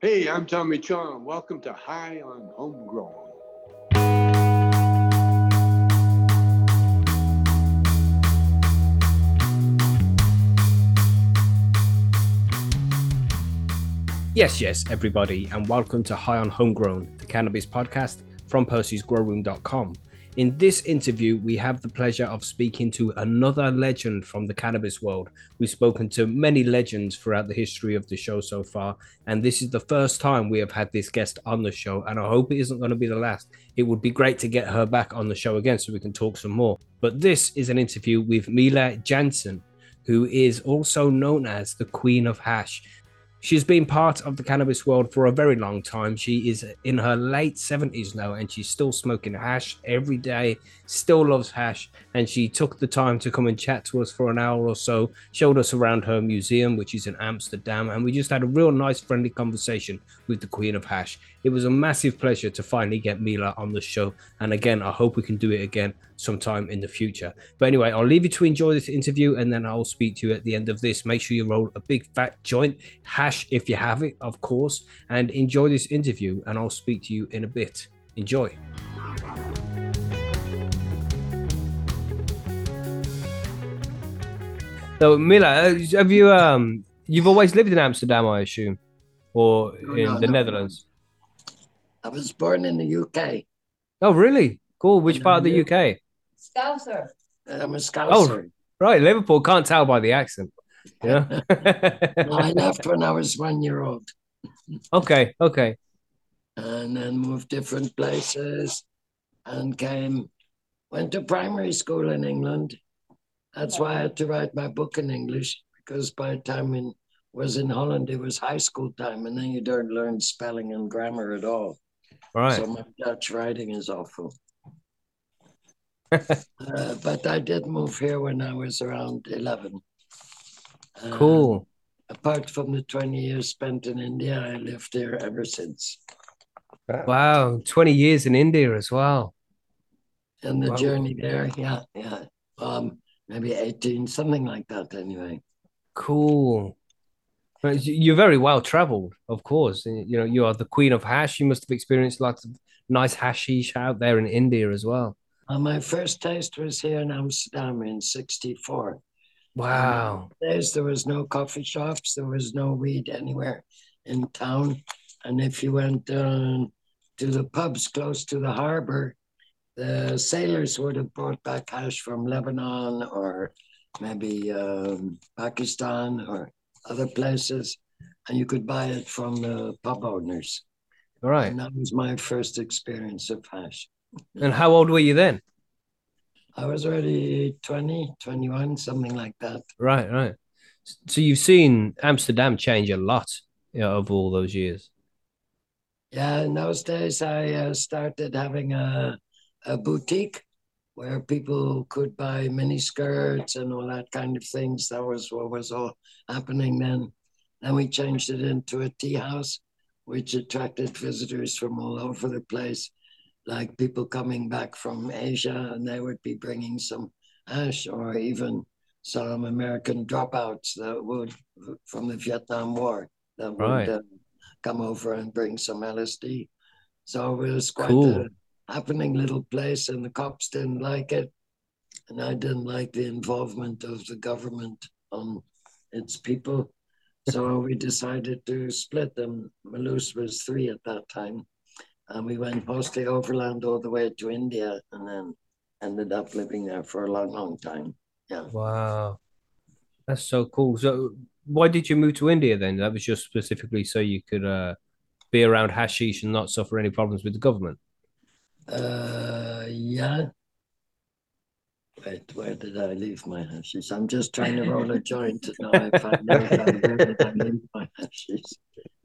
Hey, I'm Tommy Chong. Welcome to High on Homegrown. Yes, yes, everybody, and welcome to High on Homegrown, the cannabis podcast from Percy'sGrowroom.com. In this interview, we have the pleasure of speaking to another legend from the cannabis world. We've spoken to many legends throughout the history of the show so far, and this is the first time we have had this guest on the show, and I hope it isn't going to be the last. It would be great to get her back on the show again so we can talk some more. But this is an interview with Mila Jansen, who is also known as the Queen of Hash. She's been part of the cannabis world for a very long time. She is in her late 70s now and she's still smoking hash every day, still loves hash. And she took the time to come and chat to us for an hour or so, showed us around her museum, which is in Amsterdam. And we just had a real nice, friendly conversation with the Queen of Hash. It was a massive pleasure to finally get Mila on the show. And again, I hope we can do it again sometime in the future. But anyway, I'll leave you to enjoy this interview and then I'll speak to you at the end of this. Make sure you roll a big fat joint, hash if you have it, of course, and enjoy this interview. And I'll speak to you in a bit. Enjoy. So, Mila, uh, have you um you've always lived in Amsterdam, I assume, or No, in no, the no. Netherlands? I was born in the UK. Oh, really? Cool. Which And part of the UK? Scouser. I'm a Scouser. Oh, Right, Liverpool. Can't tell by the accent. Yeah. No, I left when I was one year old okay. Okay. and then moved different places and came, went to primary school in England. That's why I had to write my book in English because by the time I was in Holland, it was high school time and then you don't learn spelling and grammar at all. Right. So my Dutch writing is awful. uh, but I did move here when I was around 11. Uh, cool. apart from the 20 years spent in India, I lived here ever since. Wow. 20 years in India as well. And the Wow. journey there, yeah, yeah. Um, maybe 18, something like that anyway. Cool. You're very well traveled, of course. You know, you are the queen of hash. You must have experienced lots of nice hashish out there in India as well. Uh, my first taste was here in Amsterdam in 64. Wow. Days there was no coffee shops, there was no weed anywhere in town. And if you went um, to the pubs close to the harbor, the sailors would have brought back hash from Lebanon or maybe um, Pakistan or other places, and you could buy it from the pub owners. All right. And that was my first experience of hash. And how old were you then? I was already 20, 21, something like that. Right, right. So you've seen Amsterdam change a lot, you know, over all those years. Yeah, in those days, I uh, started having a, a boutique where people could buy mini skirts and all that kind of things. That was what was all happening then. Then we changed it into a tea house, which attracted visitors from all over the place, like people coming back from Asia, and they would be bringing some ash or even some American dropouts that would from the Vietnam War that would Right. uh, come over and bring some LSD. So it was quite Cool. a happening little place, and the cops didn't like it, and I didn't like the involvement of the government on its people. So we decided to split them. Malouse was three at that time, and we went mostly overland all the way to India, and then ended up living there for a long, long time. Yeah. Wow. That's so cool. So why did you move to India then? That was just specifically so you could uh, be around hashish and not suffer any problems with the government. Uh, yeah. Wait, where did I leave my hashish? I'm just trying to roll a joint. Now I find out where did I leave my hashish.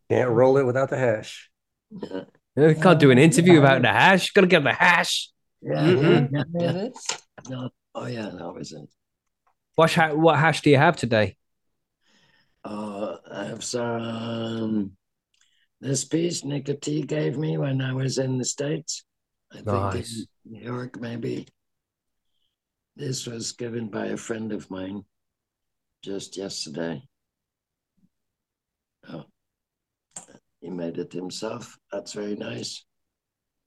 Can't roll it without the hash. Yeah, You can't do an interview without the hash. Gotta get the hash. yeah, Mhm. yeah, yeah. There it is. No, oh yeah, that was it. What, ha- what hash do you have today? Uh, I have some. This piece Nikka T gave me when I was in the States. I think Nice. in New York, maybe. This was given by a friend of mine just yesterday. Oh, He made it himself. That's very nice.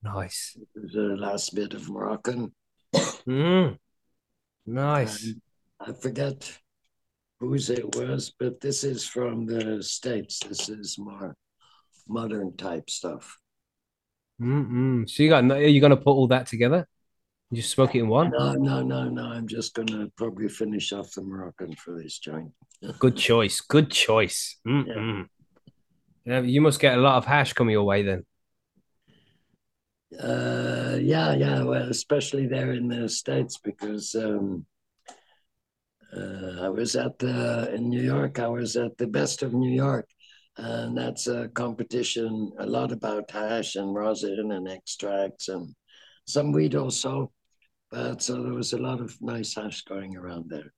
Nice. The last bit of Moroccan. Mm. Nice. And I forget whose it was, but this is from the States. This is more modern type stuff. Mm-mm. So you got are you gonna put all that together? You just smoke it in one? No, no, no, no. I'm just gonna probably finish off the Moroccan for this joint. Good choice. Good choice. Mm-mm. Yeah, you must get a lot of hash coming your way then. Uh, yeah, yeah. Well, especially there in the states because um, uh, I was at the in New York. I was at the Best of New York, and that's a competition a lot about hash and rosin and extracts and some weed also. But so there was a lot of nice hash going around there.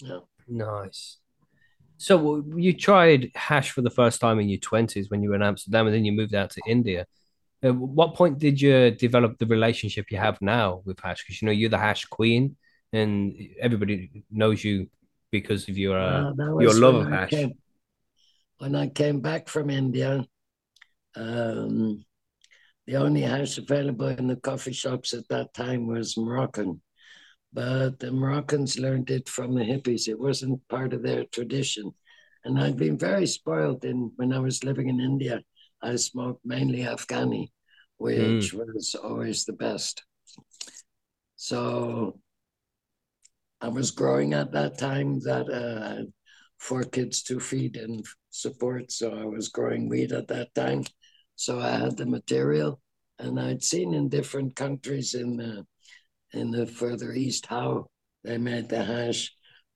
Yeah. Nice. So you tried hash for the first time in your twenties when you were in Amsterdam, and then you moved out to India. At what point did you develop the relationship you have now with hash? Because you know you're the hash queen, and everybody knows you because of your uh, Uh, your love of I hash. came- when I came back from India, um, the only hash available in the coffee shops at that time was Moroccan. But the Moroccans learned it from the hippies. It wasn't part of their tradition. And I'd been very spoiled in when I was living in India. I smoked mainly Afghani, which was always the best. So I was growing at that time that uh, I had four kids to feed and support. So I was growing weed at that time. So I had the material, and I'd seen in different countries in the in the further east how they made the hash,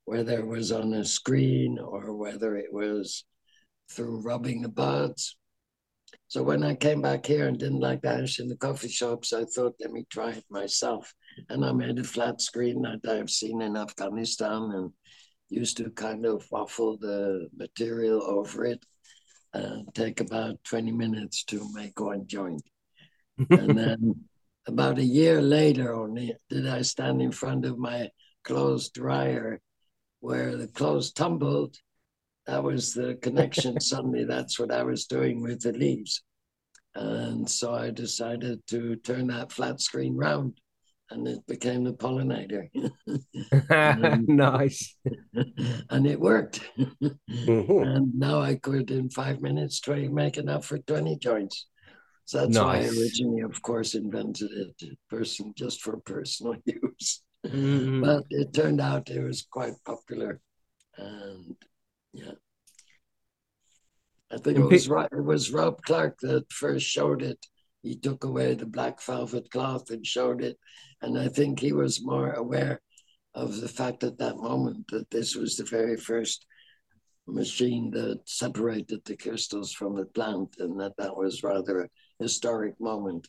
whether it was on a screen or whether it was through rubbing the buds. So when I came back here and didn't like the hash in the coffee shops, I thought, let me try it myself. And I made a flat screen that I've seen in Afghanistan and used to kind of waffle the material over it and take about 20 minutes to make one joint. And then about a year later only did I stand in front of my clothes dryer where the clothes tumbled. That was the connection. Suddenly, that's what I was doing with the leaves. And so I decided to turn that flat screen round and it became the pollinator. nice. and it worked. Mhm. and now I could, in five minutes, 20, make enough for 20 joints. So that's why I Nice. originally, of course, invented it person just for personal use. Mm-mm. But it turned out it was quite popular. And yeah. I think it was. It was Rob Clarke that first showed it. He took away the black velvet cloth and showed it, and I think he was more aware of the fact at that moment that this was the very first machine that separated the crystals from the plant, and that that was rather a historic moment.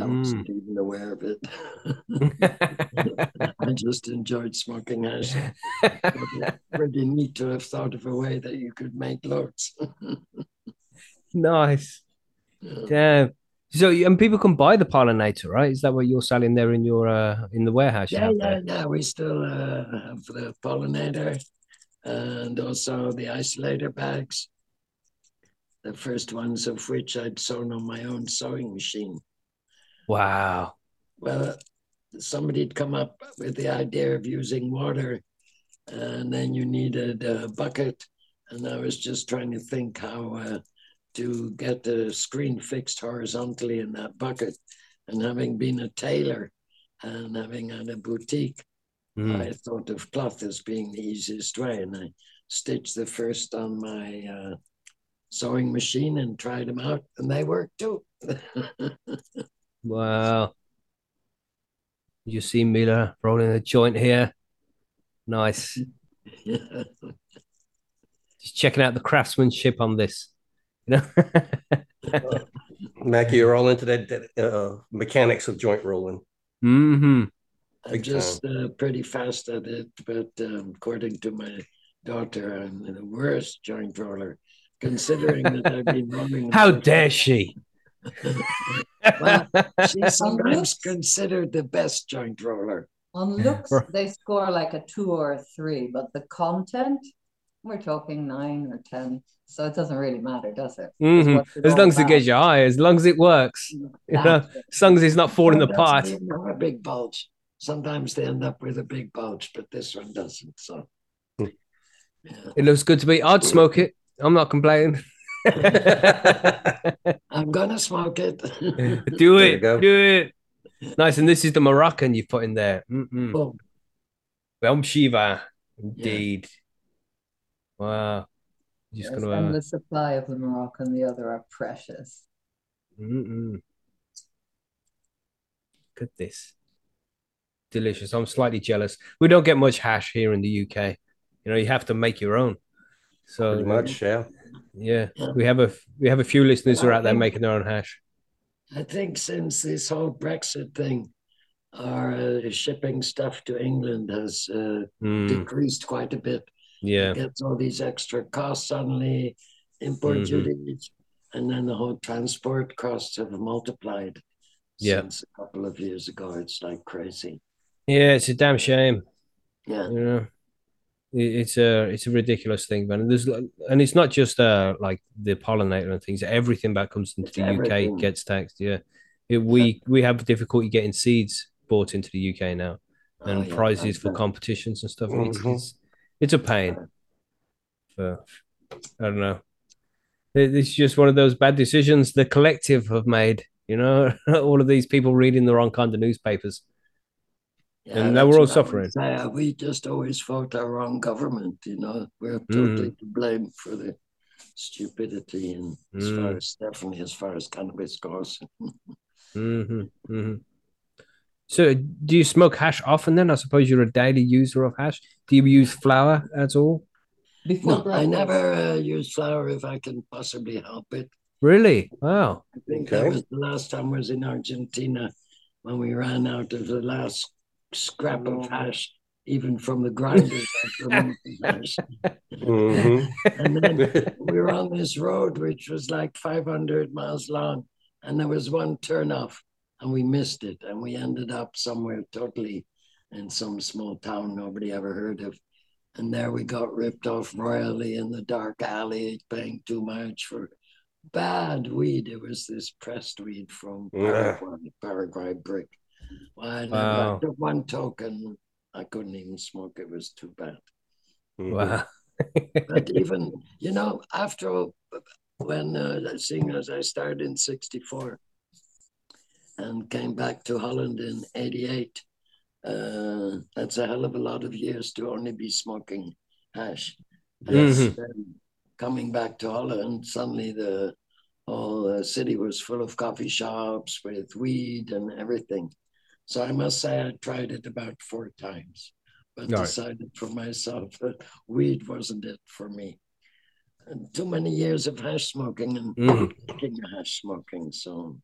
I Mm-mm. wasn't even aware of it. I just enjoyed smoking hash. Pretty neat to have thought of a way that you could make loads. nice. Yeah. Damn. So and people can buy the pollinator, right? Is that what you're selling there in your uh in the warehouse? Yeah, yeah, there? yeah. We still uh, have the pollinator and also the Ice-O-Lator bags. The first ones of which I'd sewn on my own sewing machine. Wow. Well, somebody'd come up with the idea of using water, and then you needed a bucket. And I was just trying to think how uh, to get the screen fixed horizontally in that bucket. And having been a tailor and having had a boutique, Mm. I thought of cloth as being the easiest way. And I stitched the first on my uh, sewing machine and tried them out, and they worked too. Wow. You see Mila rolling a joint here. Nice. Just checking out the craftsmanship on this. You know? Mackie, you're all into that, that uh, mechanics of joint rolling. Mm-hmm. I'm just uh, pretty fast at it, but um, according to my daughter, I'm the worst joint roller, considering that I've been rolling. How dare she? Well, She's sometimes considered the best joint roller. On looks, they score like a two or a three, but the content, we're talking nine or ten, so it doesn't really matter, does it? Mhm. Just what's it As all long as it gets your eye, as long as it works, you know, as long as it's not falling One apart. doesn't even have a big bulge. Sometimes they end up with a big bulge, but this one doesn't. So, Hmm. yeah. It looks good to me. I'd smoke it. I'm not complaining. I'm gonna smoke it. do it. Do it. Nice. And this is the Moroccan you've put in there. Mm-mm. Boom. Bel Shiva. Indeed. Wow. Just Yes, gonna. and Uh, the supply of the Moroccan, the other are precious. mm-mm. Look at this. Delicious. I'm slightly jealous. We don't get much hash here in the UK. You know, you have to make your own. So Pretty much, yeah. yeah, Yeah. we have a we have a few listeners who are I out there making their own hash. I think since this whole Brexit thing, our uh, shipping stuff to England has uh, Mm, decreased quite a bit. Yeah, Gets all these extra costs suddenly, import Mhm. duties, and then the whole transport costs have multiplied Yeah. since a couple of years ago. It's like crazy. yeah. It's a damn shame. Yeah. You know, it's a it's a ridiculous thing, man. And there's and it's not just uh like the pollinator and things. Everything that comes into It's the UK gets taxed. Yeah, it, we we have difficulty getting seeds bought into the UK now, and Oh, yeah, prizes for competitions and stuff. It's, Mhm. it's it's a pain. I don't know. It's just one of those bad decisions the collective have made. You know, all of these people reading the wrong kind of newspapers. Yeah, And they were all what I would suffering. Uh, We just always fought our wrong government, you know. We're Mm. totally to blame for the stupidity and as far Mm. as definitely as far as cannabis goes. hmm hmm So, do you smoke hash often then? I suppose you're a daily user of hash. Do you use flower at all? Before No, I never uh, use flower if I can possibly help it. Really? Wow. I think Okay. that was the last time I was in Argentina when we ran out of the last scrap of hash, even from the grinders. that removed the hash. Mhm. And then we were on this road which was like 500 miles long and there was one turnoff and we missed it and we ended up somewhere totally in some small town nobody ever heard of and there we got ripped off royally in the dark alley paying too much for bad weed it was this pressed weed from Yeah. paraguay, paraguay brick well, I, never, Wow. I one token i couldn't even smoke it was too bad Mhm. Wow. but even you know after when uh, seeing as I started in '64 and came back to Holland in '88, uh, that's a hell of a lot of years to only be smoking hash. Then coming back to Holland, suddenly the whole uh, city was full of coffee shops with weed and everything. So I must say I tried it about four times, but Right. decided for myself that weed wasn't it for me. And too many years of hash smoking and picking hash smoking. So,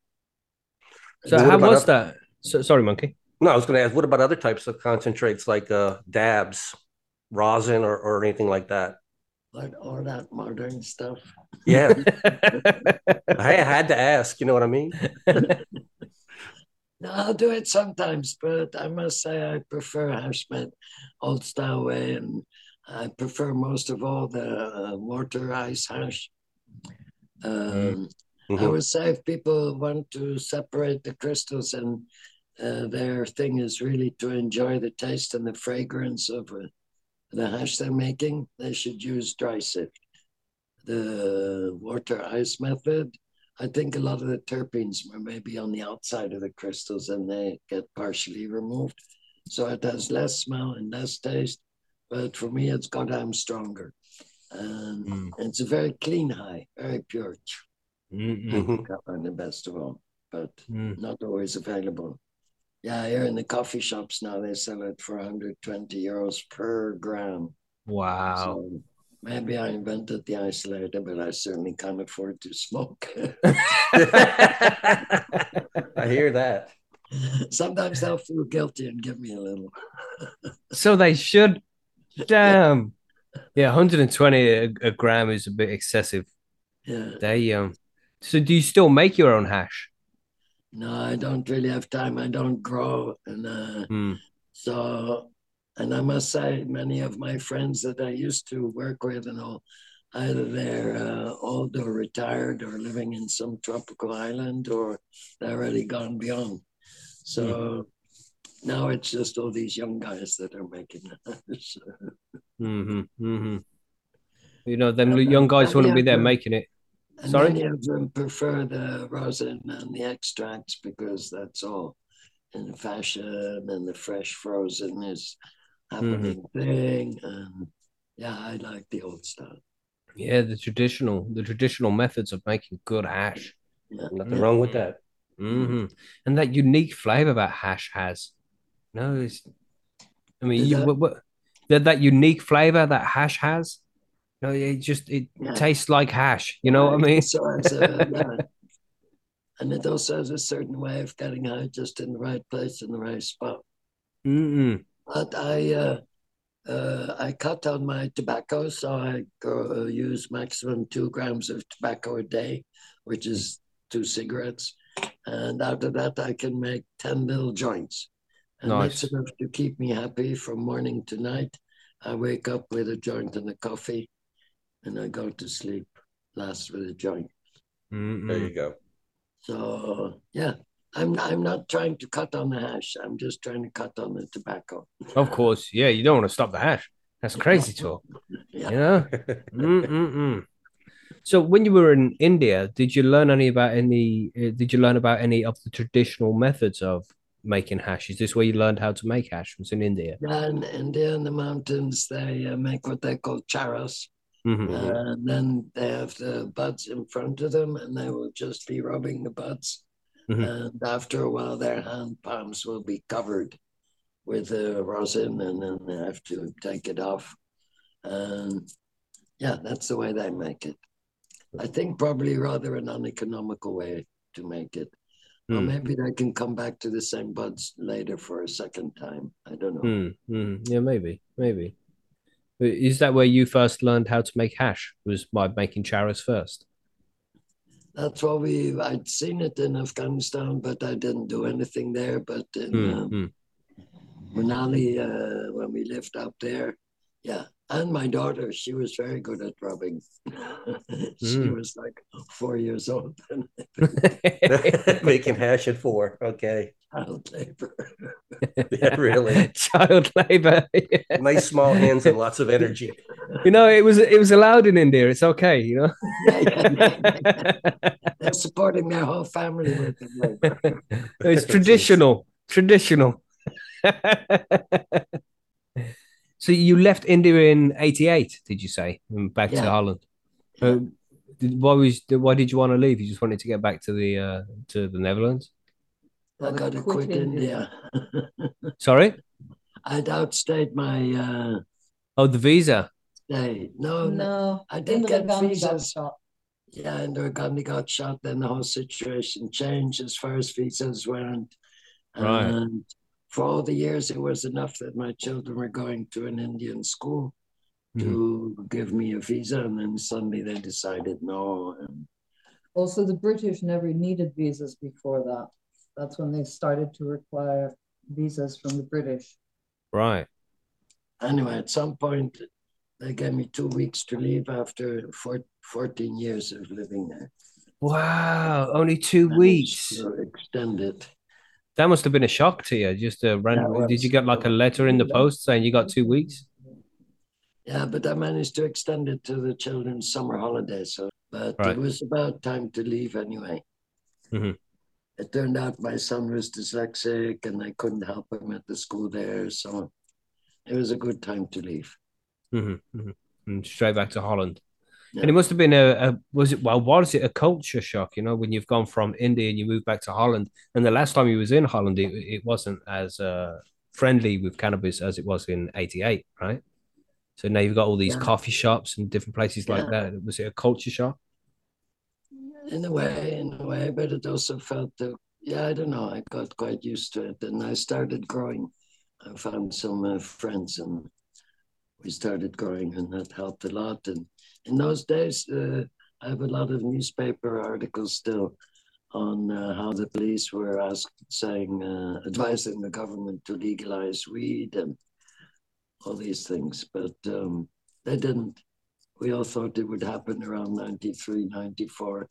So, What how was up- that? So, sorry, monkey. No, I was going to ask, what about other types of concentrates like uh, dabs, rosin, or, or anything like that? like all that modern stuff. Yeah, I had to ask. You know what I mean? No, I'll do it sometimes, but I must say I prefer Hashmet old style way, and I prefer most of all the uh, water ice hash. Um, I Mhm. would say if people want to separate the crystals and uh, their thing is really to enjoy the taste and the fragrance of uh, the hash they're making, they should use dry sift. The water ice method, I think a lot of the terpenes are maybe on the outside of the crystals and they get partially removed. So it has less smell and less taste. But for me, it's goddamn stronger. And Mm. it's a very clean high, very pure. Mm-mm. Mhm. The best of all, but Mm. not always available. Yeah, here in the coffee shops now, they sell it for 120 euros per gram. Wow. So maybe I invented the Ice-O-Lator, but I certainly can't afford to smoke. I hear that. Sometimes they'll feel guilty and give me a little. so they should. Damn. Yeah, 120 a, a gram is a bit excessive. Yeah. They um. So do you still make your own hash? No, I don't really have time. I don't grow. And uh, Hmm. so And I must say, many of my friends that I used to work with and all, either they're uh, old or retired or living in some tropical island or they're already gone beyond. So now it's just all these young guys that are making it. hmm hmm You know, them And, uh, young guys and wouldn't be there other- making it. And Sorry? many of them prefer the rosin and the extracts because that's all in fashion and the fresh frozen is happening thing. And yeah, I like the old style. Yeah, the traditional, the traditional methods of making good hash. Yeah. Nothing wrong with that. hmm And that unique flavor that hash has. No, it's. I mean, Is you that- what, what that that unique flavor that hash has. No, it just it Yeah. tastes like hash. You know what I mean? So it's, uh, yeah. And it also has a certain way of getting high just in the right place in the right spot. Mm-mm. But I uh, uh, I cut on my tobacco, so I go, uh, use maximum two grams of tobacco a day, which is two cigarettes. And out of that, I can make 10 little joints. And Nice. that's enough to keep me happy from morning to night. I wake up with a joint and a coffee, and I go to sleep last with a joint. There Mm-mm. you go. So, yeah. I'm, I'm not trying to cut on the hash. I'm just trying to cut on the tobacco. Of course, yeah. You don't want to stop the hash. That's crazy talk. Yeah. You know. Mm-mm-mm. So when you were in India, did you learn any about any? uh, Did you learn about any of the traditional methods of making hash? Is this where you learned how to make hash? Was in India? Yeah, in India, in the mountains, they uh, make what they call charas. Mhm. And then they have the buds in front of them, and they will just be rubbing the buds. Mhm. And after a while, their hand palms will be covered with uh, rosin, and then they have to take it off. And yeah, that's the way they make it. I think probably rather an uneconomical way to make it. Or Mm. maybe they can come back to the same buds later for a second time. I don't know. Mm, mm. Yeah, maybe, maybe. Is that where you first learned how to make hash? Was by making charas first? That's what we. I'd seen it in Afghanistan, but I didn't do anything there. But in Mm, uh, mm. Manali, uh, when we lived up there, yeah. And my daughter, she was very good at rubbing. she Mm. was like four years old Making hash at four. Okay. child labor. Yeah, really. Child labor. Yeah. Nice small hands and lots of energy. You know, it was it was allowed in India. It's okay, you know. Yeah. They're supporting their whole family with the labor. it's traditional, traditional. So you left India in '88, did you say, and back to Yeah. Holland? Uh, did, why was why did you want to leave? You just wanted to get back to the uh, to the Netherlands. I got to quit India. Sorry. I'd outstayed my uh, Oh, the visa. stay. No, no. No, I didn't get Gandhi got visas. Yeah, and Gandhi got shot. Then the whole situation changed as far as visas went. Right. And for all the years, it was enough that my children were going to an Indian school hmm. to give me a visa. And then suddenly they decided no. And Also, the British never needed visas before that. That's when they started to require visas from the British. Right. anyway, at some point, they gave me two weeks to leave after four, 14 years of living there. Wow. Only two Managed weeks. to extend it. That must have been a shock to you. Just a random. Yeah, did you get like a letter in the post saying you got two weeks? Yeah, but I managed to extend it to the children's summer holiday. So, but Right. it was about time to leave anyway. Mhm. It turned out my son was dyslexic and I couldn't help him at the school there. So it was a good time to leave. hmm hmm And straight back to Holland. Yeah. And it must have been a, a was it well was it a culture shock, you know, when you've gone from India and you move back to Holland. And the last time you was in Holland, it, it wasn't as uh, friendly with cannabis as it was in '88, right? So now you've got all these Yeah. coffee shops and different places like that. Was it a culture shock? In a way, in a way, but it also felt that, yeah, I don't know, I got quite used to it. And I started growing. I found some uh, friends and we started growing, and that helped a lot. And in those days, uh, I have a lot of newspaper articles still on uh, how the police were asked, saying, uh, advising the government to legalize weed. And all these things, but um, they didn't. We all thought it would happen around 93, 94,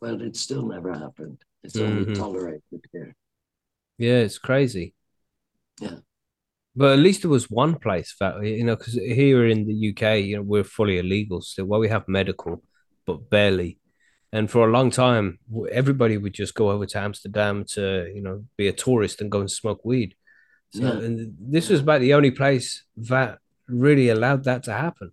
but it still never happened. It's only Mhm. tolerated here. Yeah, it's crazy. Yeah. But at least there was one place that you know, because here in the UK, you know, we're fully illegal still. Well, we have medical, but barely. And for a long time, everybody would just go over to Amsterdam to, you know, be a tourist and go and smoke weed. So, Yeah. and this was about the only place that really allowed that to happen.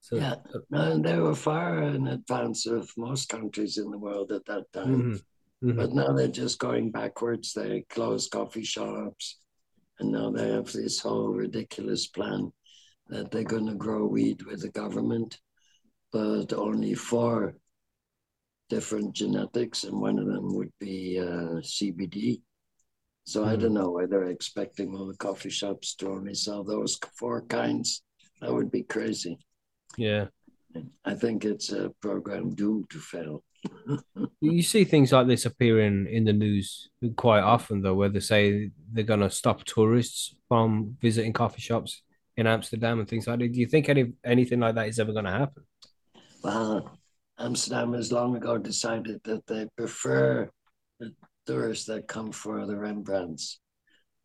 So, Yeah. And they were far in advance of most countries in the world at that time. mhm, mhm. But now they're just going backwards. They close coffee shops. And now they have this whole ridiculous plan that they're going to grow weed with the government, but only four different genetics. And one of them would be uh, CBD. So I Hmm. don't know whether they're expecting all the coffee shops to only sell those four kinds. That would be crazy. yeah. I think it's a program doomed to fail. You see things like this appearing in the news quite often, though, where they say they're going to stop tourists from visiting coffee shops in Amsterdam and things like that. Do you think any anything like that is ever going to happen? Well, Amsterdam has long ago decided that they prefer the tourists that come for the Rembrandts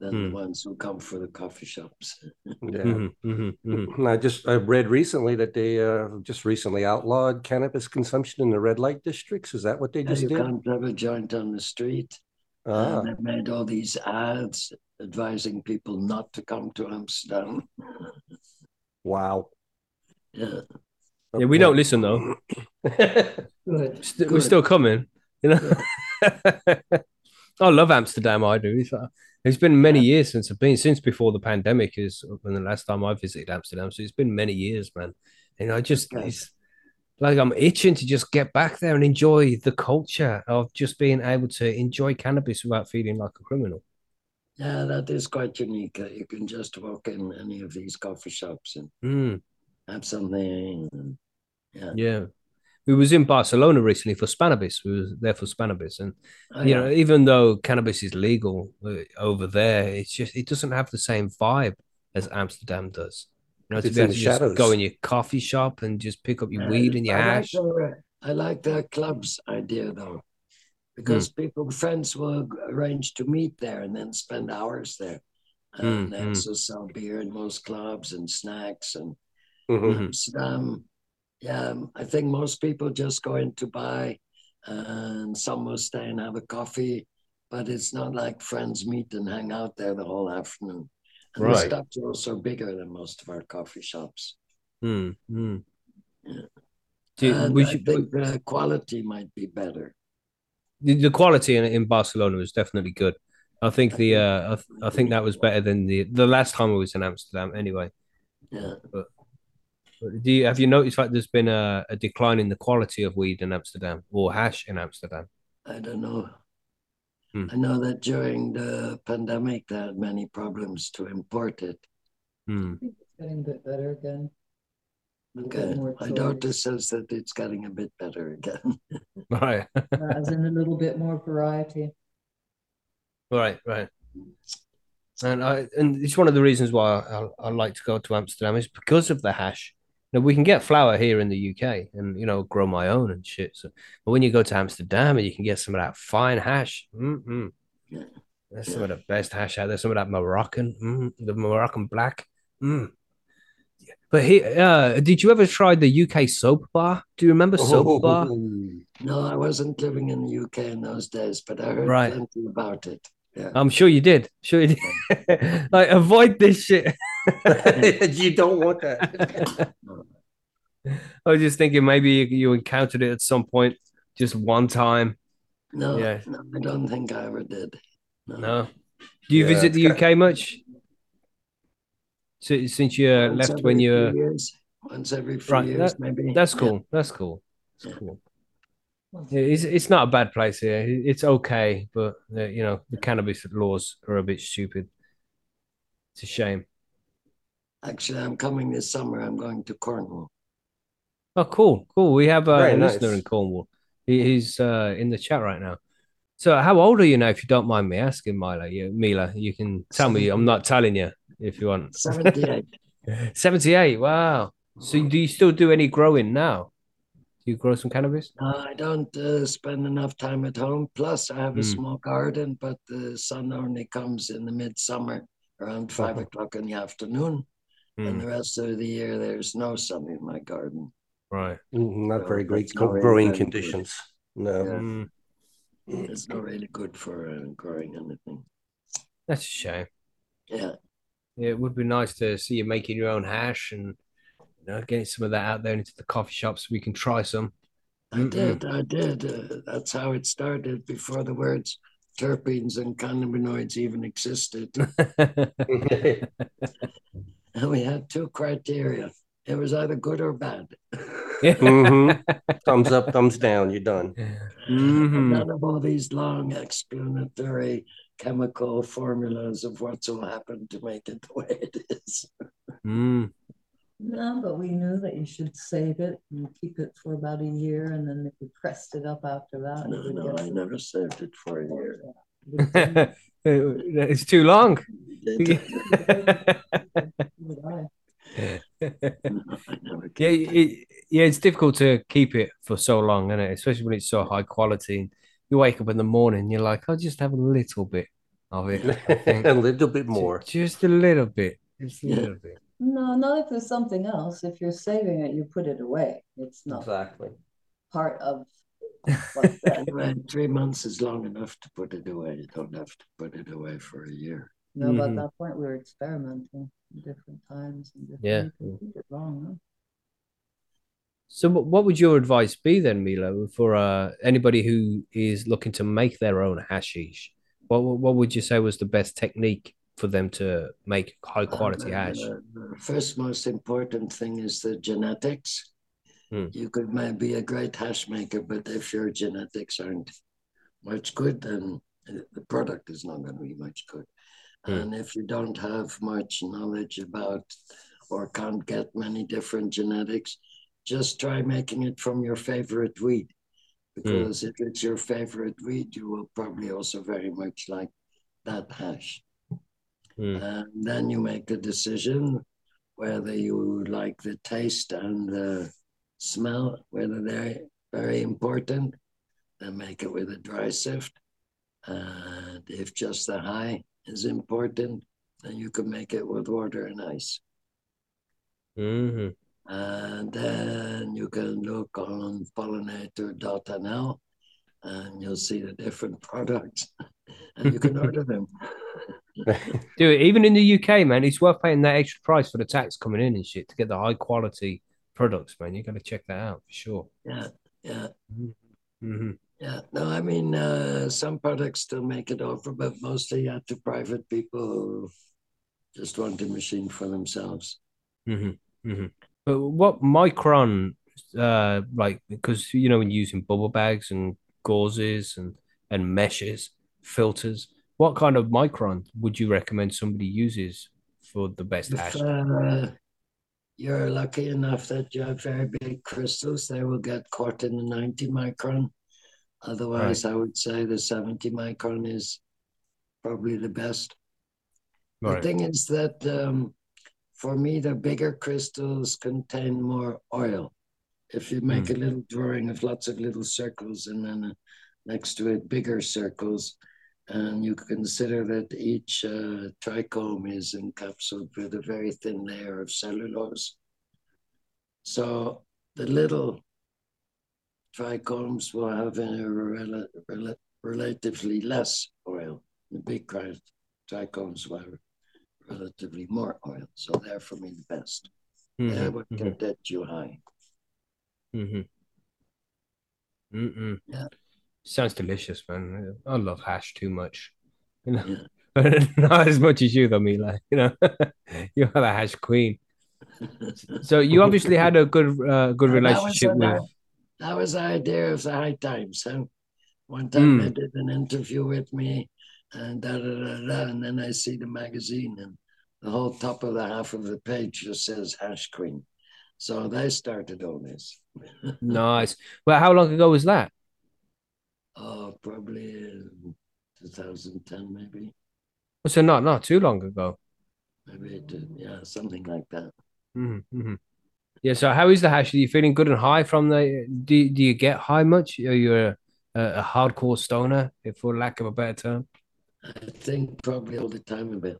than the Hmm. ones who come for the coffee shops. Yeah. Mhm, mhm, mhm. And I just I read recently that they uh, just recently outlawed cannabis consumption in the red light districts. Is that what they Yeah, just you did? can't have a joint on the street. Ah, And they've made all these ads advising people not to come to Amsterdam. wow. Yeah. Yeah, we don't listen though. Good. St- we're Good. still coming, you know. I love Amsterdam. I do. It's, been many years since I've been since before the pandemic is when the last time I visited Amsterdam. So it's been many years, man. And I just Okay. it's like I'm itching to just get back there and enjoy the culture of just being able to enjoy cannabis without feeling like a criminal. Yeah, that is quite unique. You can just walk in any of these coffee shops and Mm, have something. and- yeah. yeah. We was in Barcelona recently for Spannabis. We was there for Spannabis, and Oh, you yeah. know, even though cannabis is legal uh, over there, it's just it doesn't have the same vibe as Amsterdam does. You know, to be able to just go in your coffee shop and just pick up your Yeah, weed and your I like hash. the- I like the clubs idea though, because Hmm. people, friends will arrange to meet there and then spend hours there. And Mm, mm. also sell beer in most clubs and snacks and Mhm. Mhm. Amsterdam. Yeah, um, I think most people just go in to buy, and some will stay and have a coffee, but it's not like friends meet and hang out there the whole afternoon. And the Right. stops are also bigger than most of our coffee shops. Mm, mm. Yeah. Do and we I should- think the quality might be better. the, the quality in, in Barcelona was definitely good. I think the uh, I, th- I think that was better than the the last time I was in Amsterdam. Anyway, Yeah. But do you have you noticed that there's been a, a decline in the quality of weed in Amsterdam or hash in Amsterdam? I don't know. Hmm. I know that during the pandemic, they had many problems to import it. Hmm. I think it's getting a bit better again. A bit Okay. more My choice. daughter says that it's getting a bit better again. Right, Uh, As in a little bit more variety. right, right. And I and it's one of the reasons why I, I like to go to Amsterdam is because of the hash. Now we can get flower here in the UK and you know grow my own and shit. So, but when you go to Amsterdam and you can get some of that fine hash, mm-mm. Yeah. That's some of the best hash out there. Some of that Moroccan, mm, the Moroccan black. Mm. But he, uh, did you ever try the UK soap bar? Do you remember soap bar? Oh, no, I wasn't living in the UK in those days, but I heard Right. plenty about it. Yeah. I'm sure you did. Sure you did. like avoid this shit. you don't want that. I was just thinking maybe you, encountered it at some point, just one time. No, Yeah. no, I don't think I ever did. No. No. Do you Yeah, visit the UK much? Si- Since you Once left when you few were years, once every few Right, years, that- maybe. That's Yeah. cool. That's cool. That's Yeah. cool. Yeah, It's it's not a bad place here. It's okay, but uh, you know the cannabis laws are a bit stupid. It's a shame. Actually, I'm coming this summer. I'm going to Cornwall. Oh, cool, cool. We have uh, Very a listener nice. in Cornwall. He, he's uh, in the chat right now. So, how old are you now, if you don't mind me asking, Mila? You, Mila, you can tell me. I'm not telling you. if you want. 78. 78. Wow. So do you still do any growing now? Do you grow some cannabis? No, I don't uh, spend enough time at home. Plus, I have a Mm. small garden, but the sun only comes in the midsummer around 5 Uh-huh. o'clock in the afternoon. And Mm, the rest of the year, there's no sun in my garden. right. Mm, Not So very great that's not really growing good. conditions. No. Yeah. Mm, It's not really good for uh, growing anything. that's a shame. Yeah. Yeah, it would be nice to see you making your own hash and you know getting some of that out there into the coffee shops we can try some. I Mm-mm. did. I did. Uh, that's how it started before the words terpenes and cannabinoids even existed. And we had two criteria it was either good or bad. Mhm. Thumbs up, thumbs down, you're done. Mhm. None of all these long explanatory chemical formulas of what's will happen to make it the way it is. Mm. No, but we knew that you should save it and keep it for about a year, and then if you pressed it up after that, No, no, get I never saved it for a year. it's too long. Did Would I? No, I never Yeah, it. it, yeah, it's difficult to keep it for so long, isn't it? Especially when it's so high quality. You wake up in the morning, you're like, I'll just have a little bit of it. A little bit more. Ju- Just a little bit. Just a Yeah. little bit. No, not if there's something else. If you're saving it, you put it away. It's not Exactly. part of what's three months is long enough to put it away. You don't have to put it away for a year. No, but Mhm. at that point we were experimenting different times and different. Yeah. you could keep it huh? So, what what would your advice be then, Mila, for uh, anybody who is looking to make their own hashish? What what would you say was the best technique for them to make high quality Uh, hash? the first most important thing is the genetics. Hmm. You could may be a great hash maker, but if your genetics aren't much good, then the product is not going to be much good. Hmm. And if you don't have much knowledge about or can't get many different genetics, just try making it from your favorite weed. Because if it's your favorite weed, you will probably also very much like that hash. Hmm. And then you make a decision whether you like the taste and the smell, whether they're very important, then make it with a dry sift. And if just the high is important, then you can make it with water and ice. hmm And then you can look on pollinator.nl and you'll see the different products and you can order them. Do it even in the UK, man. It's worth paying that extra price for the tax coming in and shit to get the high quality products, man. You got to check that out for sure. Yeah, yeah. hmm Yeah, no, I mean, uh, some products still make it over, but mostly yeah, to private people who just want a machine for themselves. hmm hmm But what micron, uh, like because you know when using bubble bags and gauzes and and meshes, filters, what kind of micron would you recommend somebody uses for the best hash? If uh, you're lucky enough that you have very big crystals, they will get caught in the 90 micron. Otherwise, I would say the 70 micron is probably the best. The thing is that um, for me, the bigger crystals contain more oil. If you make a little drawing of lots of little circles and then uh, next to it bigger circles, and you consider that each uh, trichome is encapsulated with a very thin layer of cellulose. So the little trichomes will have a rel- rel- relatively less oil. The big trichomes will have relatively more oil. So they're for me the best. They Mhm, would mhm, get that you high. Mhm. Mm-mm. Yeah. Sounds delicious, man. I love hash too much. You know, Yeah. not as much as you, though, Mila. You know, you're the hash queen. So you obviously had a good, uh, good That was relationship an- with. That was the idea of the high times. So One time Mm. they did an interview with me and da, da, da, da, and then I see the magazine and the whole top of the half of the page just says hash queen. So they started on this. Nice. Well, how long ago was that? Oh, probably 2010 maybe. So not not too long ago. Maybe did. Yeah, something like that. Mhm, mhm. Yeah. So how is the hash? Are you feeling good and high from the? Do Do you get high much? Are you a, a, a hardcore stoner, if for lack of a better term? I think probably all the time a bit.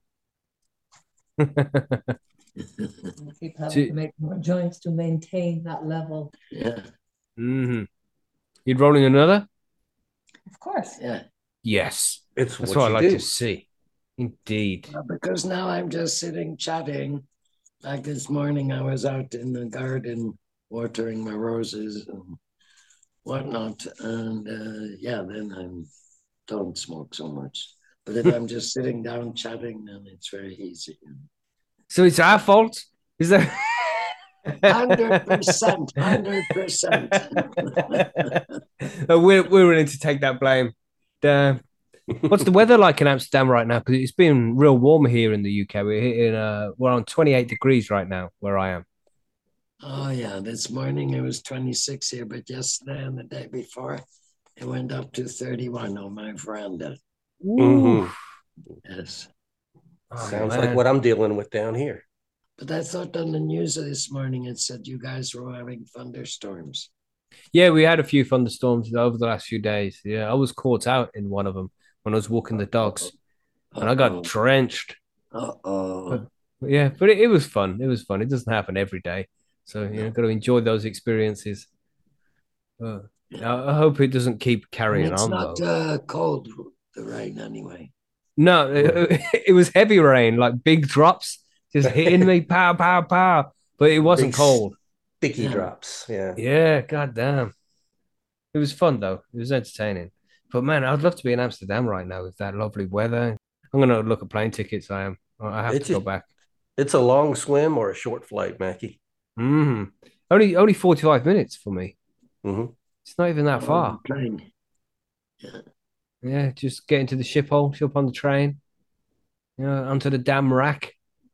Keep having See- to make more joints to maintain that level. yeah, Mm-hmm. You'd rolling another? Of course. yeah. Yes. It's That's what what I like do. to see. Indeed. Uh, because now I'm just sitting chatting. Like this morning, I was out in the garden watering my roses and whatnot. And uh, yeah, then I don't smoke so much. But if I'm just sitting down chatting, then it's very easy. So it's our fault? Is that? Hundred percent, hundred percent. We're we're willing to take that blame. Damn. What's the weather like in Amsterdam right now? Because it's been real warm here in the UK. We're hitting uh we're on 28 degrees right now where I am. Oh yeah, this morning it was 26 here, but yesterday and the day before it went up to 31 on my veranda. Mhm. Yes. Oh, Sounds man. like what I'm dealing with down here. But I thought on the news this morning it said you guys were having thunderstorms. Yeah, we had a few thunderstorms over the last few days. Yeah, I was caught out in one of them when I was walking the dogs, and I got drenched. Uh oh. Yeah, but it, it was fun. It was fun. It doesn't happen every day, so you know, got to enjoy those experiences. Uh, I I hope it doesn't keep carrying It's on It's not uh, cold, the rain anyway. No, it, it was heavy rain, like big drops just hitting me, pow, pow, pow. But it wasn't Big cold. Sticky Yeah. drops. Yeah. Yeah, God damn. It was fun though. It was entertaining. But man, I'd love to be in Amsterdam right now with that lovely weather. I'm gonna look at plane tickets. I am. I have It's to go just- back. It's a long swim or a short flight, Mackie. hmm Only only 45 minutes for me. hmm It's not even that Oh, far. Train. Yeah, just get into the Schiphol, jump on the train, you know, onto the Damrak,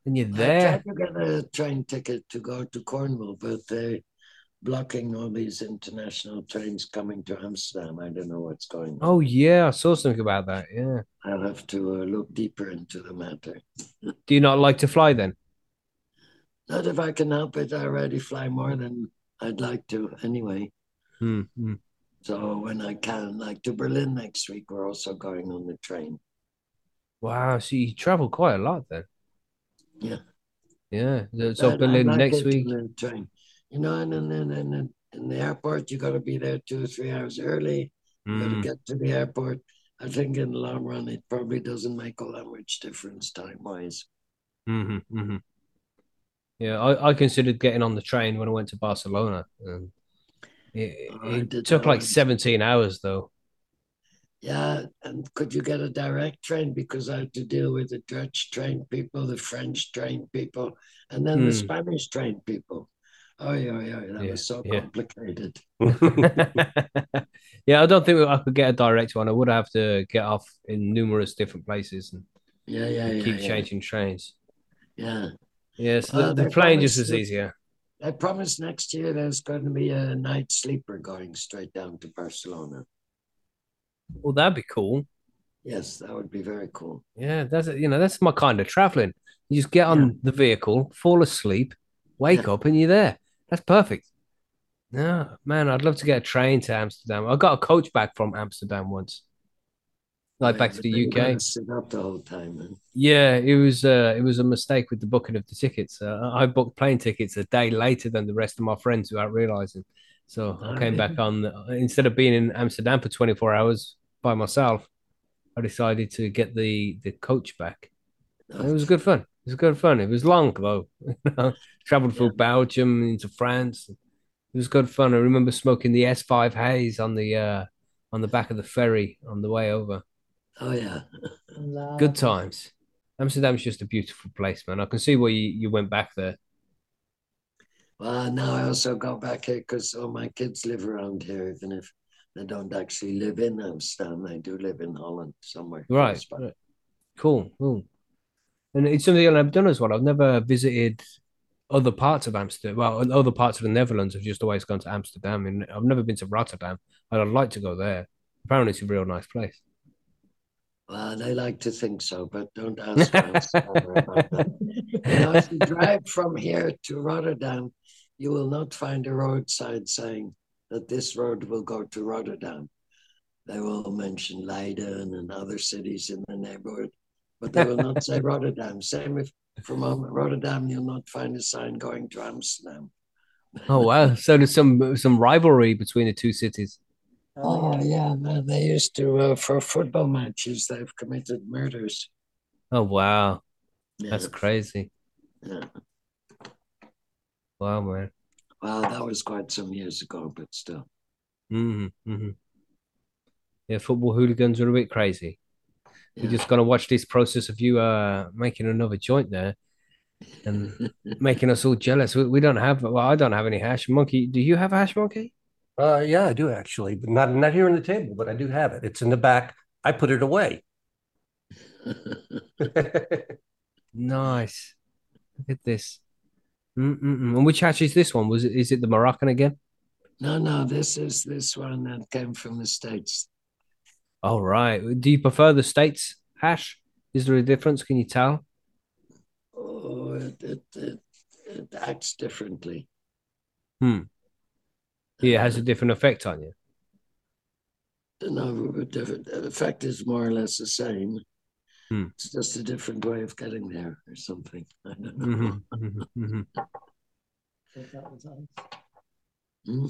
and you're I there. tried to get a train ticket to go to Cornwall, but they're blocking all these international trains coming to Amsterdam. I don't know what's going on. Oh yeah, I saw something about that. Yeah. I'll have to uh, look deeper into the matter. Do you not like to fly then? Not if I can help it. I already fly more than I'd like to anyway. Hmm. So when I can, like to Berlin next week, we're also going on the train. Wow, so you travel quite a lot then. Yeah. Yeah. So, I'd Berlin like next week. train. You know, and then in, in, in, in the airport, you got to be there two or three hours early. You got to Mm. get to the airport. I think in the long run, it probably doesn't make all that much difference time wise. hmm hmm Yeah, I, I considered getting on the train when I went to Barcelona. And it, Oh, it took like 17 hours though. Yeah, and could you get a direct train? Because I had to deal with the Dutch trained people, the French trained people, and then the Hmm. Spanish trained people. Oh yeah, yeah, that Yeah, was so yeah. complicated. yeah, I don't think I could get a direct one. I would have to get off in numerous different places and Yeah, yeah, yeah. keep yeah. changing trains. Yeah. Yeah, so Uh, the, the plane just was easier. I promise next year there's going to be a night sleeper going straight down to Barcelona. Well, that'd be cool. Yes, that would be very cool. Yeah, that's you know that's my kind of traveling. You just get on Yeah. the vehicle, fall asleep, wake Yeah. up, and you're there. That's perfect. No, man, I'd love to get a train to Amsterdam. I got a coach back from Amsterdam once, like back to the then you gotta UK. Sit up the whole time, man. Yeah, it was uh, it was a mistake with the booking of the tickets. Uh, I booked plane tickets a day later than the rest of my friends without realizing. So I came back on instead of being in Amsterdam for 24 hours by myself, I decided to get the the coach back. And it was good fun. It was good fun. It was long though. Traveled through Belgium into France. It was good fun. I remember smoking the S5 haze on the uh on the back of the ferry on the way over. Oh yeah. Good times. Amsterdam's just a beautiful place, man. I can see why you, you went back there. Well, now I also go back here because all my kids live around here, even if they don't actually live in Amsterdam. They do live in Holland somewhere. Right. right. Cool. Cool. And it's something that I've done as well. I've never visited other parts of Amsterdam. Well, in other parts of the Netherlands. I've just always gone to Amsterdam, and I've never been to Rotterdam. And I'd like to go there. Apparently, it's a real nice place. Well, they like to think so, but don't ask us about that. You know, if you drive from here to Rotterdam, you will not find a roadside saying that this road will go to Rotterdam. They will mention Leiden and other cities in the neighborhood, but they will not say Rotterdam. Same if from Rotterdam, you'll not find a sign going to Amsterdam. Oh wow! So there's some some rivalry between the two cities. Oh yeah, man. They used to uh, for football matches. They've committed murders. Oh wow, Yeah, that's crazy. yeah. Wow, man. Well, that was quite some years ago, but still. hmm hmm Yeah, football hooligans are a bit crazy. We're just gonna watch this process of you uh making another joint there and making us all jealous. We, we don't have well, I don't have any hash monkey. Do you have a hash monkey? Uh, yeah, I do actually, but not not here on the table, but I do have it. It's in the back. I put it away. Nice. Look at this. Mm-mm-mm. And which hash is this one? Was it is it the Moroccan again? no, no, this is this one that came from the States. All right. Do you prefer the States hash? Is there a difference? Can you tell? Oh, it, it, it, it acts differently. Yeah, it has a different effect on you. No, different. The effect is more or less the same. Hmm. It's just a different way of getting there or something. I don't know. Mhm, mhm, mhm. If that was us. Hmm?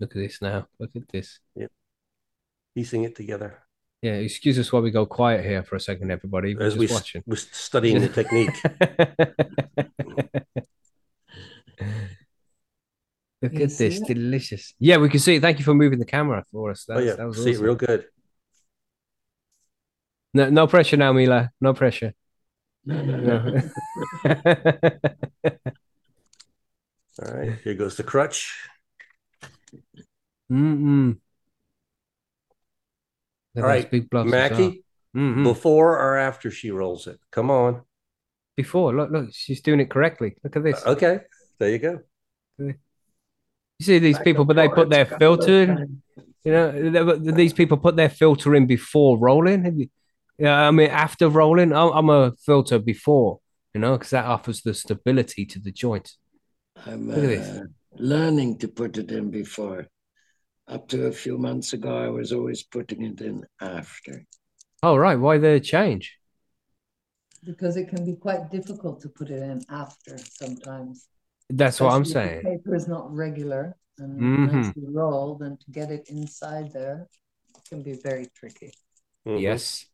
Look at this now. Look at this. Yeah. Piecing it together Yeah, excuse us while we go quiet here for a second, everybody. We're as we just s- watching. we're studying the technique. Look at this, it? delicious. Yeah, we can see it. Thank you for moving the camera for us. Oh yeah, that was see it awesome. real good. No, no pressure now, Mila. No pressure. No, no, no. No. All right, here goes the crutch. Mm-mm. Look at All those right, big blobs as well. Mackie, Mhm. before or after she rolls it? Come on. Before, look, look, she's doing it correctly. Look at this. Okay, there you go. You see these people, but they put their a couple of filter in. You know, these people put their filter in before rolling. Yeah, I mean, after rolling, I'm, I'm a filter before, you know, because that offers the stability to the joint. I'm Look at this. uh, learning to put it in before. Up to a few months ago, I was always putting it in after. Oh, right. Why the change? Because it can be quite difficult to put it in after sometimes. That's what I'm if saying. the Paper is not regular and Mhm. nicely rolled, and to get it inside there can be very tricky, Mhm. Yes.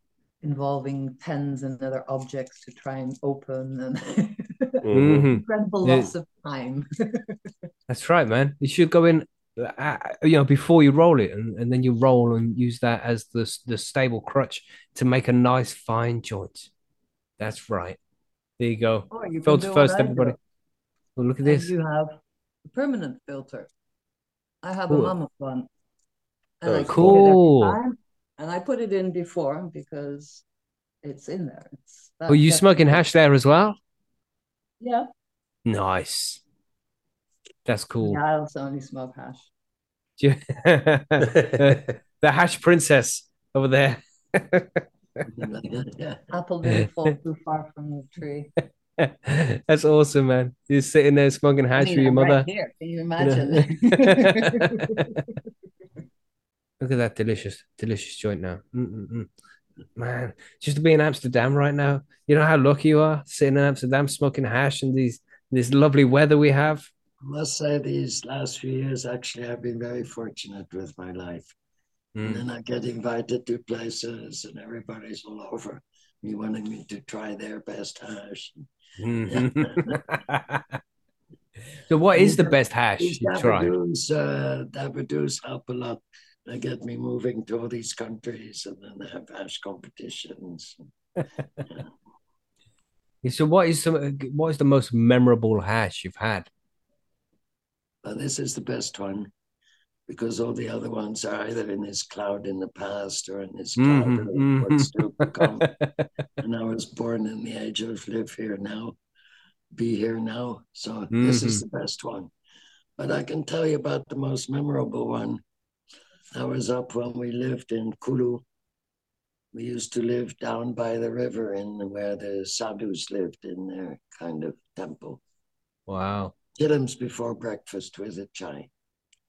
involving pens and other objects to try and open and Mhm. hmm incredible Yeah. loss of time. That's right, man. You should go in, uh, you know, before you roll it, and, and then you roll and use that as the the stable crutch to make a nice fine joint. That's right. There you go. Or you can Filter first, everybody. Do, Well, look at and this. you have a permanent filter. I have Cool. a mammoth one. And Oh, I clean it every cool. time, And I put it in before because it's in there. It's that Oh, you smoking hash there as well? Yeah. Nice. That's cool. Yeah, I also only smoke hash. the hash princess over there. yeah. Apple didn't fall too far from the tree. That's awesome, man. You're sitting there smoking I hash mean, with your I'm right mother. here. Can you you know. imagine? Look at that delicious, delicious joint now. Mm-mm-mm. Man, just to be in Amsterdam right now, you know how lucky you are sitting in Amsterdam smoking hash and these this lovely weather we have. I must say, these last few years, actually, I've been very fortunate with my life. And Mm. then I get invited to places, and everybody's all over me wanting me to try their best hash. Mhm. so, what is the best hash you tried? dabadoos, uh, help a lot. They get me moving to all these countries, and then they have hash competitions. So, what is some? What is the most memorable hash you've had? This is the best one because all the other ones are either in this cloud in the past or in this cloud Mhm, of what's to become. and I was born in the age of live here now, be here now. So this is mm-hmm. the best one. But I can tell you about the most memorable one. I was up when we lived in Kulu. We used to live down by the river in where the sadhus lived in their kind of temple. Wow. Chillums before breakfast with a chai.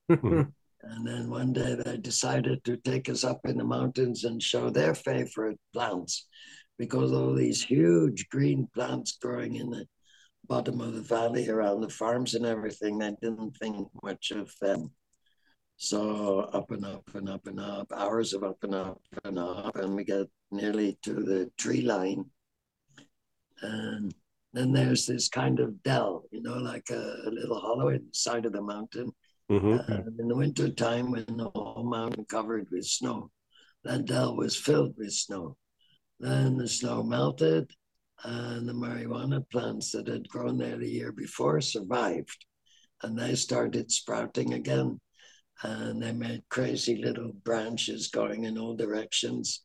Hmm. And then one day they decided to take us up in the mountains and show their favorite plants because all these huge green plants growing in the bottom of the valley around the farms and everything, they didn't think much of them. So up and up and up and up, hours of up and up and up, and we get nearly to the tree line. And then there's this kind of dell, you know, like a, a little hollow in the side of the mountain. Mhm. Uh, in the winter time, when the whole mountain covered with snow, that dell was filled with snow. Then the snow melted, and the marijuana plants that had grown there the year before survived, and they started sprouting again. And they made crazy little branches going in all directions,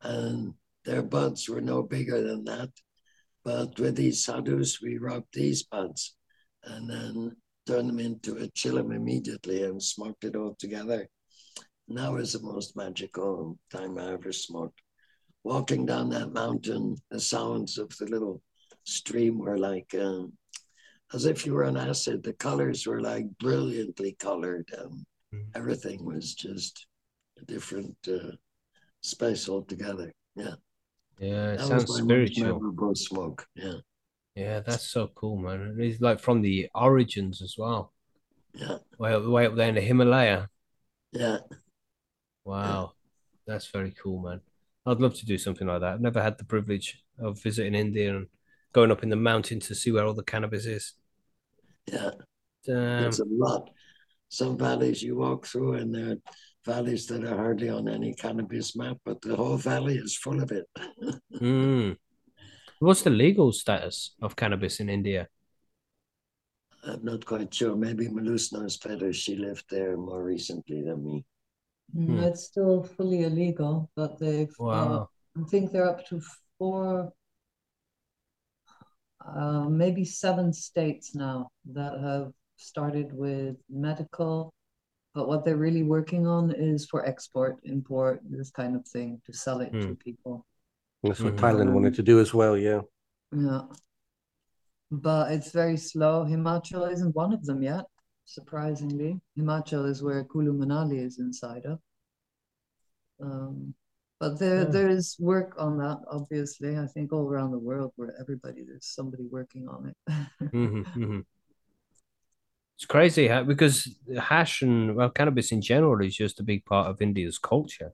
and their buds were no bigger than that. But with these sadhus, we rubbed these buds, and then turned them into a chillum immediately and smoked it all together. And that was the most magical time I ever smoked. Walking down that mountain, the sounds of the little stream were like um, as if you were on acid. The colors were like brilliantly colored, and Mhm. everything was just a different uh, space altogether. Yeah, Yeah, it that sounds was my most memorable smoke. Yeah, Yeah, that's so cool, man. It's like from the origins as well. yeah, Way up, way up there in the Himalaya. yeah. Wow, that's very cool, man. I'd love to do something like that. I've never had the privilege of visiting India and going up in the mountain to see where all the cannabis is. Yeah, there's a lot. Some valleys you walk through, and there are valleys that are hardly on any cannabis map, but the whole valley is full of it. mm. What's the legal status of cannabis in India? I'm not quite sure. Maybe Malus knows better. She lived there more recently than me. Mm, Hmm. It's still fully illegal, but they've, uh, I think they're up to four, uh, maybe seven states now that have started with medical. But what they're really working on is for export, import, this kind of thing to sell it to Hmm. People. That's what Mhm. Thailand wanted to do as well, yeah. Yeah. But it's very slow. Himachal isn't one of them yet, surprisingly. Himachal is where Kulu Manali is inside of. Um, but there Yeah. there is work on that, obviously. I think all around the world where everybody there's somebody working on it. hmm hmm It's crazy how, because hash and well, cannabis in general is just a big part of India's culture.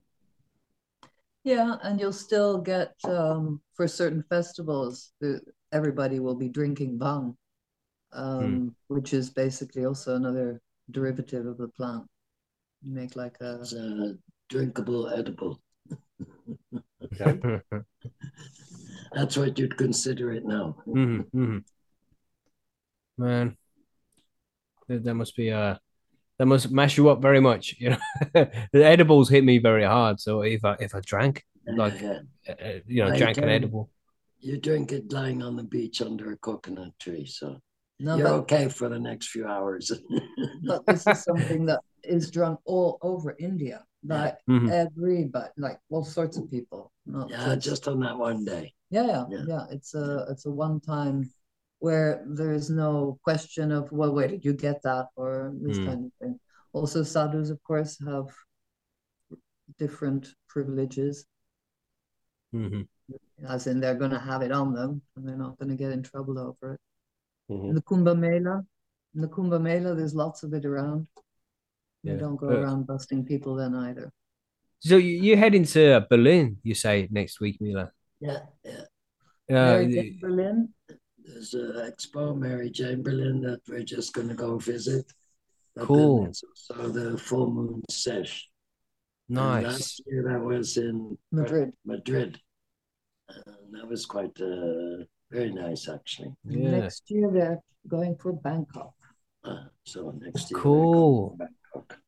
Yeah, and you'll still get um for certain festivals, everybody will be drinking bhang, um, which is basically also another derivative of the plant. You make like a It's a drinkable edible. Okay. That's what you'd consider it now. hmm hmm Man, that, that must be uh that must mash you up very much, you know. The edibles hit me very hard, so if I if I drank like Yeah. uh, uh, you know I drank an edible, You drink it lying on the beach under a coconut tree, so no, you're but, okay for the next few hours. but this is something that is drunk all over India, like Mhm. everybody, like all sorts of people, not yeah, just on that one day. Yeah, yeah, Yeah. yeah. It's a it's a one time where there is no question of well, where did you get that or this Hmm. kind of thing. Also, sadhus, of course, have different privileges, Mhm. as in they're going to have it on them and they're not going to get in trouble over it. Mhm. In the Kumbh Mela, in the Kumbh Mela, there's lots of it around. They Yeah, don't go but- around busting people then either. So you you heading to Berlin, you say next week, Mila? Yeah, yeah. Uh, Mary Jane Berlin, There's an expo, Mary Jane Berlin, that we're just going to go visit. But Cool. there's also the full moon sesh. And nice. last year that was in Madrid. Madrid. And that was quite uh, very nice, actually. Yeah. Next year we're going for Bangkok. Uh, so next year. Cool. Bangkok.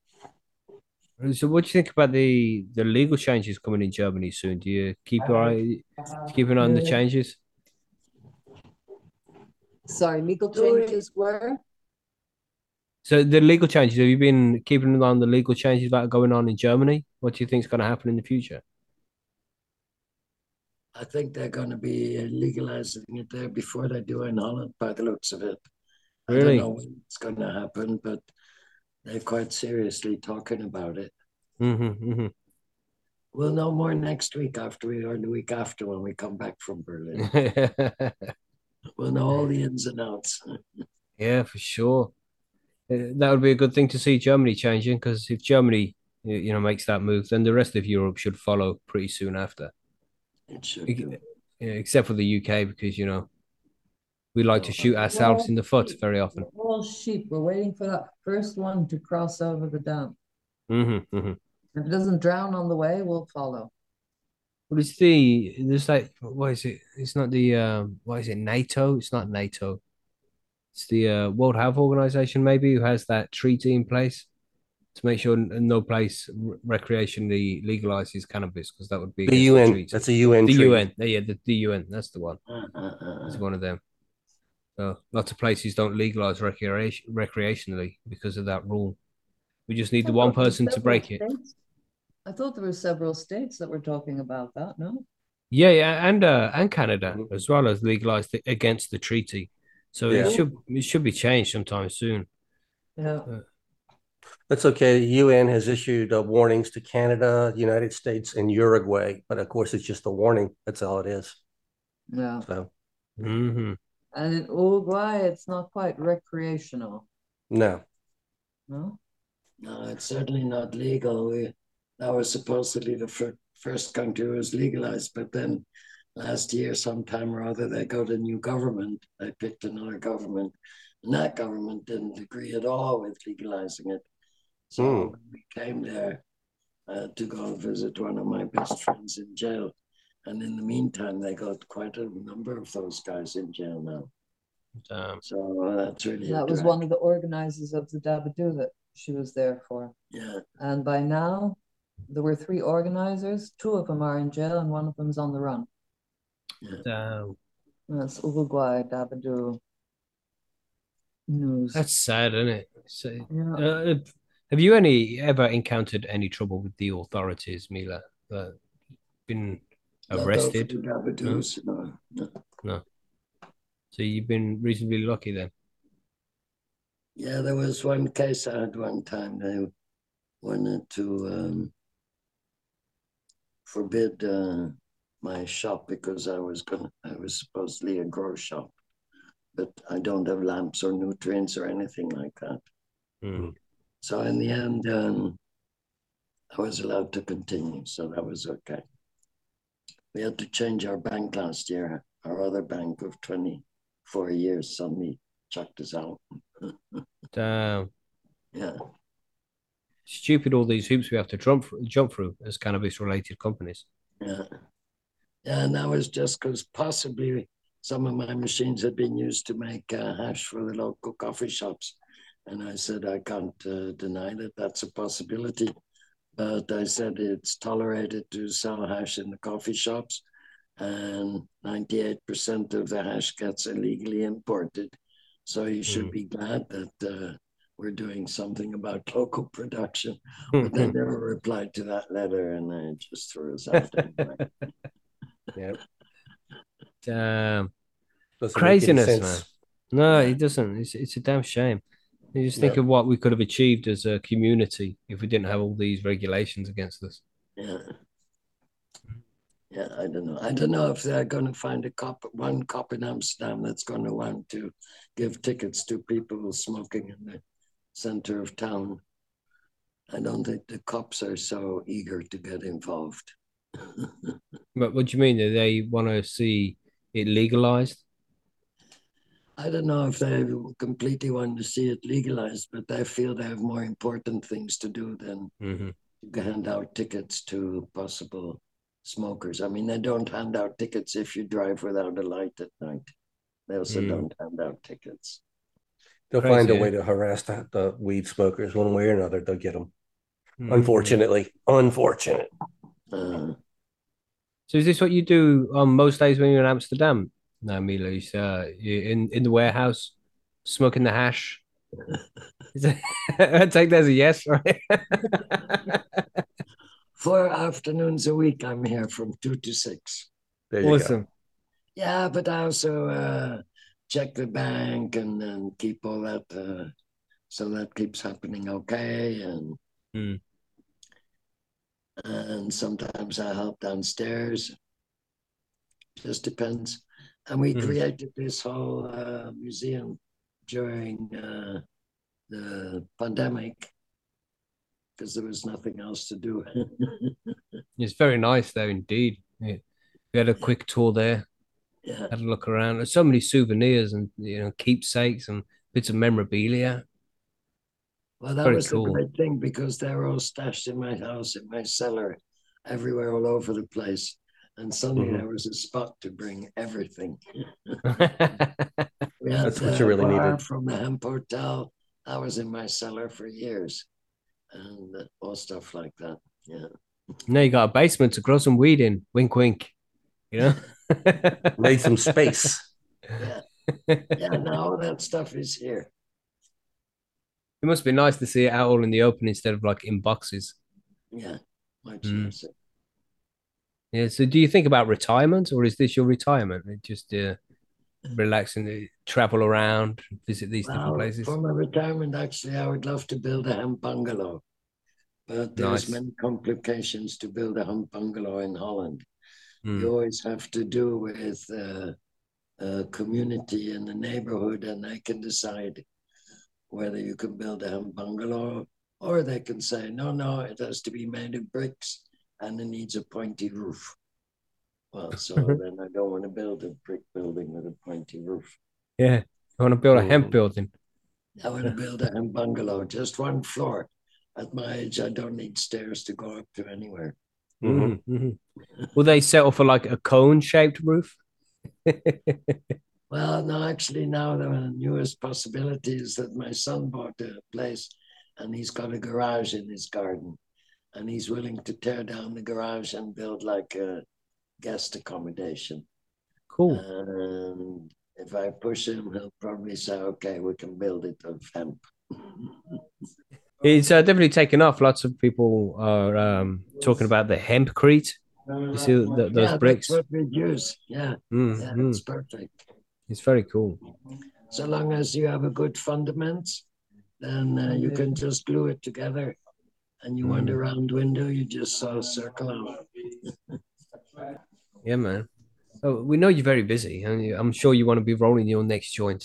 So what do you think about the the legal changes coming in Germany soon? Do you keep your eye do keep an eye on the changes? Sorry, legal changes were? So the legal changes, have you been keeping an eye on the legal changes that are going on in Germany? What do you think is going to happen in the future? I think they're going to be legalizing it there before they do in Holland, by the looks of it. Really? I don't know when it's going to happen, but they're quite seriously talking about it. Mm-hmm, mm-hmm. We'll know more next week after we or the week after when we come back from Berlin. we'll all the ins and outs. yeah, for sure. Uh, that would be a good thing to see Germany changing because if Germany, you know, makes that move, then the rest of Europe should follow pretty soon after. It should do. except for the UK because you know we like to shoot ourselves in the foot very often. We're all sheep. We're waiting for that first one to cross over the dam. Mm-hmm, mm-hmm. If it doesn't drown on the way, we'll follow. But it's the there's like what is it? It's not the um what is it? NATO? It's not NATO. It's the uh, World Health Organization maybe who has that treaty in place to make sure no place recreationally legalizes cannabis because that would be the UN. The that's a UN. The treaty. UN. Yeah, the, the UN. That's the one. It's one of them. So lots of places don't legalize recreation recreationally because of that rule. We just need the one person to break it. States. I thought there were several states that were talking about that. No. Yeah, yeah, and uh, and Canada as well as legalized it against the treaty. So Yeah. it should it should be changed sometime soon. Yeah. That's okay. The UN has issued uh, warnings to Canada, United States, and Uruguay, but of course, it's just a warning. That's all it is. Yeah. So hmm And in Uruguay, it's not quite recreational. no, No. No, it's certainly not legal. We that was supposedly the fir- first country who was legalized, but then last year, sometime or other, they got a new government. They picked another government, and that government didn't agree at all with legalizing it. So when we came there uh, to go and visit one of my best friends in jail. And in the meantime, they got quite a number of those guys in jail now. Um, So uh, that's really That was one of the organizers of the Dabadoo that she was there for. Yeah, And by now, there were three organizers. Two of them are in jail, and one of them's on the run. And that's Uruguay Dabadoo news. that's sad, isn't it? So, yeah. uh, have you any ever encountered any trouble with the authorities, Mila? Uh, been arrested? two Dabadoos, no, no. So you've been reasonably lucky then. Yeah, there was one case I had one time. They wanted to um, forbid uh, my shop because I was gonna. I was supposedly a grow shop, but I don't have lamps or nutrients or anything like that. Mm. So in the end, um, I was allowed to continue, so that was okay. We had to change our bank last year. Our other bank of twenty four years suddenly chucked us out. Damn. Yeah. Stupid all these hoops we have to jump jump through as cannabis related companies. Yeah. Yeah, and that was just because possibly some of my machines had been used to make uh, hash for the local coffee shops. And I said, I can't uh, deny that that's a possibility. But I said it's tolerated to sell hash in the coffee shops, and 98% of the hash gets illegally imported. So you should Mm. be glad that uh, we're doing something about local production. But they hmm. never replied to that letter, and they just threw us out. anyway. yeah, Damn. doesn't Craziness, man. No, Yeah. it doesn't. It's it's a damn shame. You just think Yeah. of what we could have achieved as a community if we didn't have all these regulations against us. Yeah. Yeah, I don't know. I don't know if they're going to find a cop, one cop in Amsterdam that's going to want to give tickets to people smoking in the center of town. I don't think the cops are so eager to get involved. But what do you mean? Do they want to see it legalized? I don't know if they completely want to see it legalized, but they feel they have more important things to do than hmm to hand out tickets to possible smokers. I mean, they don't hand out tickets if you drive without a light at night. They also Mm. don't hand out tickets. They'll find a way to harass the, the weed smokers one way or another. They'll get them. Mm-hmm. Unfortunately, unfortunate. Uh, So is this what you do on most days when you're in Amsterdam? No, Mila, you, uh, in in the warehouse, smoking the hash I take that as a yes, right? Four afternoons a week, I'm here from two to six. There you go. awesome. Yeah, but I also uh, check the bank and then keep all that. Uh, so that keeps happening okay. And Hmm. and sometimes I help downstairs. Just depends. And we Hmm. created this whole uh, museum during uh, the pandemic because there was nothing else to do. It's very nice there indeed. Yeah. We had a quick tour there, yeah. had a look around. There's so many souvenirs and you know keepsakes and bits of memorabilia. Well, that Very was cool. the great thing because they were all stashed in my house, in my cellar, everywhere, all over the place. And suddenly Mhm. there was a spot to bring everything. yeah, We had That's what you really needed. from the hemp hotel. I was in my cellar for years, and all stuff like that. Yeah, now you got a basement to grow some weed in. Wink, wink. You know. Made some space. yeah, yeah. Now all that stuff is here. It must be nice to see it out all in the open instead of like in boxes. Yeah, much Mm. nicer. Yeah. So, do you think about retirement, or is this your retirement? Just uh, relaxing, uh, travel around, visit these different places. for my retirement, actually, I would love to build a hemp bungalow, but there's Nice. many complications to build a hemp bungalow in Holland. Hmm. You always have to do with uh, a community in the neighborhood, and they can decide whether you can build a hemp bungalow, or they can say, no, no, it has to be made of bricks and it needs a pointy roof. Well, so then I don't want to build a brick building with a pointy roof. Yeah. I want to build a hemp Mm. building. I want to build a hemp bungalow, just one floor. At my age, I don't need stairs to go up to anywhere. Mhm. Mhm, mhm. Will they settle for like a cone shaped roof? Well, no, actually, now there the newest possibility is that my son bought a place and he's got a garage in his garden and he's willing to tear down the garage and build like a guest accommodation. Cool. And if I push him, he'll probably say, okay, we can build it of hemp. It's uh, definitely taken off. Lots of people are um, talking about the hempcrete. You see th- those yeah, bricks? That's what use. Yeah, Mm, yeah, mm. it's perfect. It's very cool. So long as you have a good fundament, then uh, you can just glue it together. And you want a round window, you just saw a circle out. Yeah, man. Oh, we know you're very busy, and I'm sure you want to be rolling your next joint.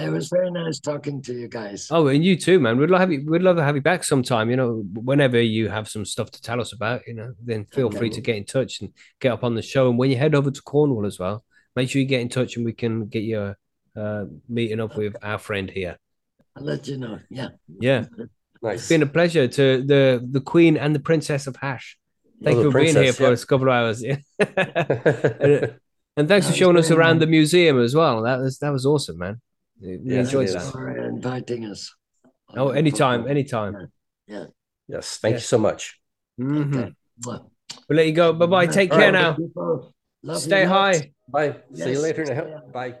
It was very nice talking to you guys. Oh, and you too, man. We'd love have you, we'd love to have you back sometime. You know, whenever you have some stuff to tell us about, you know, then feel Okay. free to get in touch and get up on the show. And when you head over to Cornwall as well, make sure you get in touch and we can get you uh, meeting up with our friend here. I'll let you know. Yeah. Yeah, It's been a pleasure to the the Queen and the Princess of Hash. Thank Oh, you the for being here for yeah. a couple of hours. Yeah. and, and thanks for That was showing us very around the museum as well. That was that was awesome, man. We Yes, enjoyed it that. is. For inviting us. Oh, anytime, anytime. Yeah. yes. Thank Yeah. you so much. Mhm. Okay. Mwah. We'll let you go. Bye bye. Take care right. now. Love Stay lots. high. Bye. See you later now. Bye.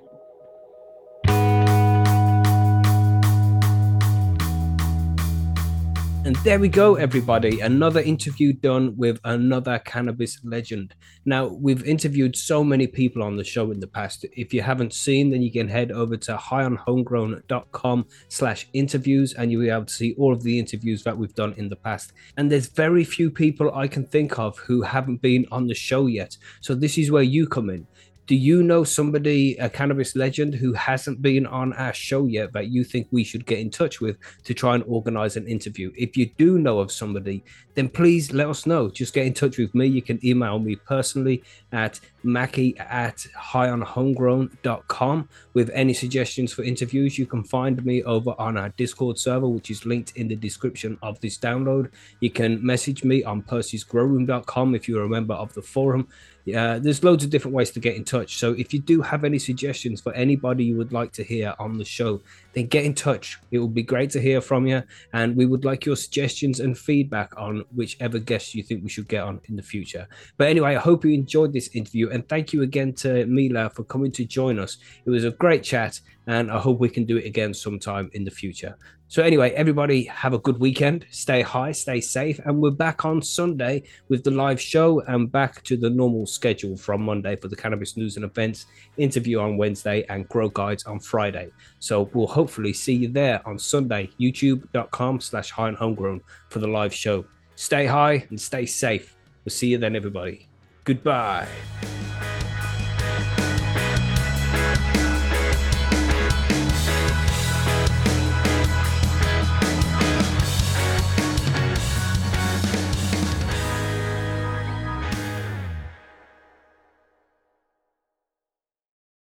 And there we go, everybody. Another interview done with another cannabis legend. Now, we've interviewed so many people on the show in the past. If you haven't seen, then you can head over to highonhomegrown.com slash interviews and you'll be able to see all of the interviews that we've done in the past. And there's very few people I can think of who haven't been on the show yet. So this is where you come in. Do you know somebody, a cannabis legend, who hasn't been on our show yet that you think we should get in touch with to try and organize an interview? If you do know of somebody, then please let us know. Just get in touch with me. You can email me personally at mackie at highonhomegrown.com with any suggestions for interviews. You can find me over on our Discord server, which is linked in the description of this download. You can message me on percysgrowroom.com if you're a member of the forum. Yeah, there's loads of different ways to get in touch. So if you do have any suggestions for anybody you would like to hear on the show, then get in touch. It would be great to hear from you. And we would like your suggestions and feedback on whichever guests you think we should get on in the future. But anyway, I hope you enjoyed this interview. And thank you again to Mila for coming to join us. It was a great chat. And I hope we can do it again sometime in the future. So, anyway, everybody have a good weekend. Stay high, stay safe. And we're back on Sunday with the live show and back to the normal schedule from Monday for the cannabis news and events, interview on Wednesday, and grow guides on Friday. So, we'll hopefully see you there on Sunday, youtube.com slash highonhomegrown for the live show. Stay high and stay safe. We'll see you then, everybody. Goodbye.